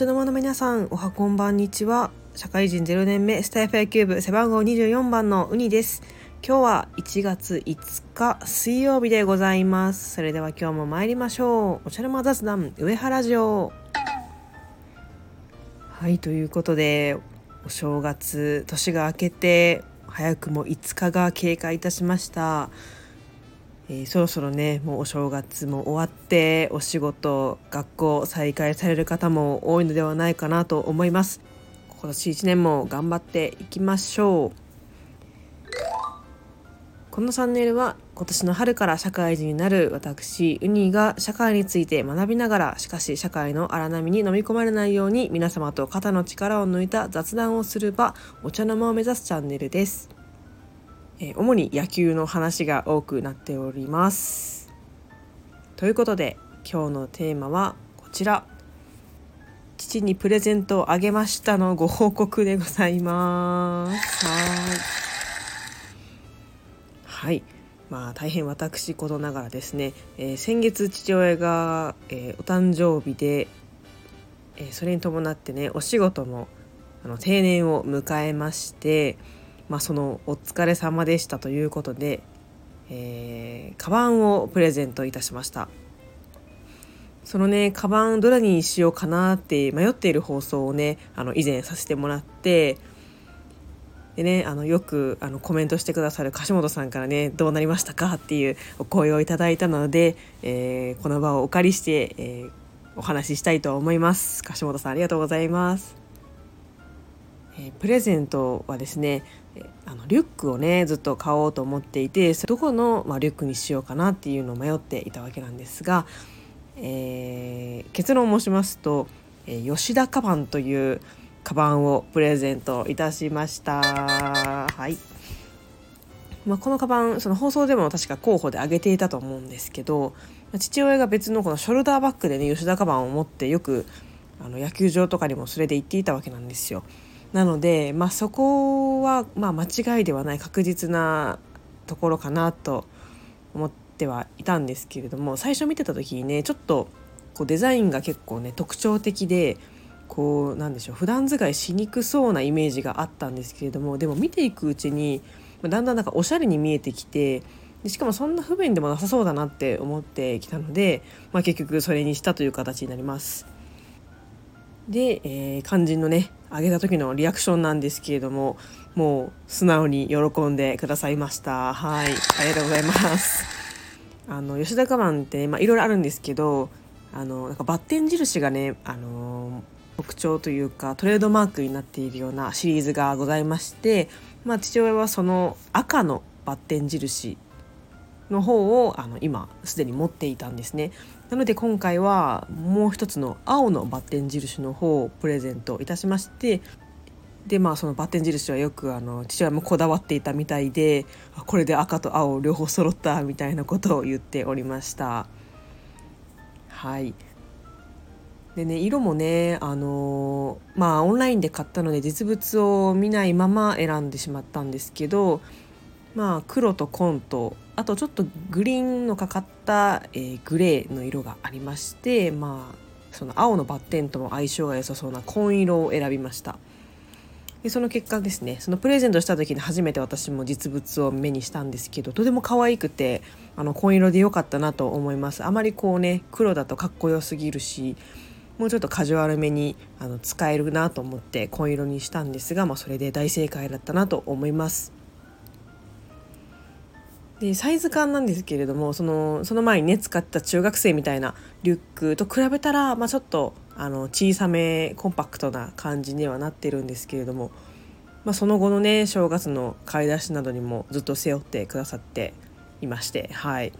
茶の間の皆さんおはこんばんにちは。社会人0年目スタイフ野球部背番号24番のウニです。今日は1月5日水曜日でございます。それでは今日も参りましょう。お茶の間雑談上原城。はいということでお正月年が明けて早くも5日が経過いたしました。えー、そろそろねもうお正月も終わってお仕事学校再開される方も多いのではないかなと思います。今年1年も頑張っていきましょう。このチャンネルは今年の春から社会人になる私ウニが社会について学びながらしかし社会の荒波に飲み込まれないように皆様と肩の力を抜いた雑談をする場お茶の間を目指すチャンネルです。え主に野球の話が多くなっております。ということで今日のテーマはこちら父にプレゼントをあげましたのご報告でございます。はいはいまあ大変私事ながらですね、えー、先月父親が、えー、お誕生日で、えー、それに伴ってねお仕事もあの定年を迎えましてまあ、そのお疲れ様でしたということで、えー、カバンをプレゼントいたしました。そのねカバンどれにしようかなって迷っている放送をねあの以前させてもらってでねあのよくあのコメントしてくださる樫本さんからねどうなりましたかっていうお声をいただいたので、えー、この場をお借りして、えー、お話ししたいと思います。樫本さんありがとうございます。えプレゼントはですねあのリュックをねずっと買おうと思っていてどこの、まあ、リュックにしようかなっていうのを迷っていたわけなんですが、えー、結論を申しますと、えー、吉田カバンというカバンをプレゼントいたしました。はいまあ、このカバンその放送でも確か候補で挙げていたと思うんですけど父親が別のこのショルダーバッグでね吉田カバンを持ってよくあの野球場とかにもそれで行っていたわけなんですよ。なので、まあ、そこは、まあ、間違いではない確実なところかなと思ってはいたんですけれども最初見てた時にねちょっとこうデザインが結構ね特徴的でこうなんでしょう普段使いしにくそうなイメージがあったんですけれどもでも見ていくうちにだんだんなんかおしゃれに見えてきてでしかもそんな不便でもなさそうだなって思ってきたので、まあ、結局それにしたという形になります。で、えー、肝心のねあげた時のリアクションなんですけれどももう素直に喜んでくださいました。はい。ありがとうございます。あの吉田カバンってまあいろいろあるんですけどあのなんかバッテン印がねあの特徴というかトレードマークになっているようなシリーズがございまして、まあ、父親はその赤のバッテン印の方をあの今すでに持っていたんですね。なので今回はもう一つの青のバッテン印の方をプレゼントいたしましてでまあそのバッテン印はよくあの父親もこだわっていたみたいでこれで赤と青両方揃ったみたいなことを言っておりました。はい。でね色もねあのまあオンラインで買ったので実物を見ないまま選んでしまったんですけどまあ黒と紺とあとちょっとグリーンのかかった、えー、グレーの色がありましてまあその青のバッテンとも相性が良さそうな紺色を選びました。でその結果ですねそのプレゼントした時に初めて私も実物を目にしたんですけどとても可愛くてあの紺色で良かったなと思います。あまりこうね黒だとかっこよすぎるしもうちょっとカジュアルめにあの使えるなと思って紺色にしたんですが、まあ、それで大正解だったなと思います。でサイズ感なんですけれどもそのその前にね使った中学生みたいなリュックと比べたら、まあ、ちょっとあの小さめコンパクトな感じにはなってるんですけれども、まあ、その後のね正月の買い出しなどにもずっと背負ってくださっていましてはい。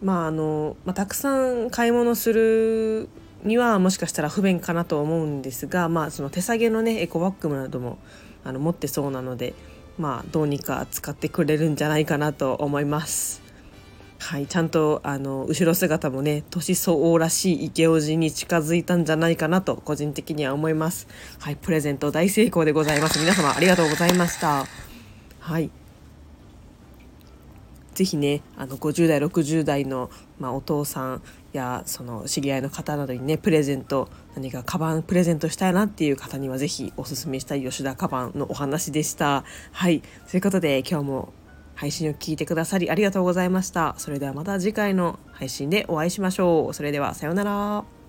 まああの、まあ、たくさん買い物するにはもしかしたら不便かなと思うんですが、まあ、その手提げのねエコバッグなどもあの持ってそうなのでまあどうにか使ってくれるんじゃないかなと思います。はい、ちゃんとあの後ろ姿もね年相応らしい池オジに近づいたんじゃないかなと個人的には思います。はい、プレゼント大成功でございます。皆様ありがとうございました。はい。是非ねあの50代60代の、まあ、お父さんやその知り合いの方などにねプレゼント何かカバンプレゼントしたいなっていう方には是非おすすめしたい吉田カバンのお話でした。はいということで今日も配信を聞いてくださりありがとうございました。それではまた次回の配信でお会いしましょう。それではさようなら。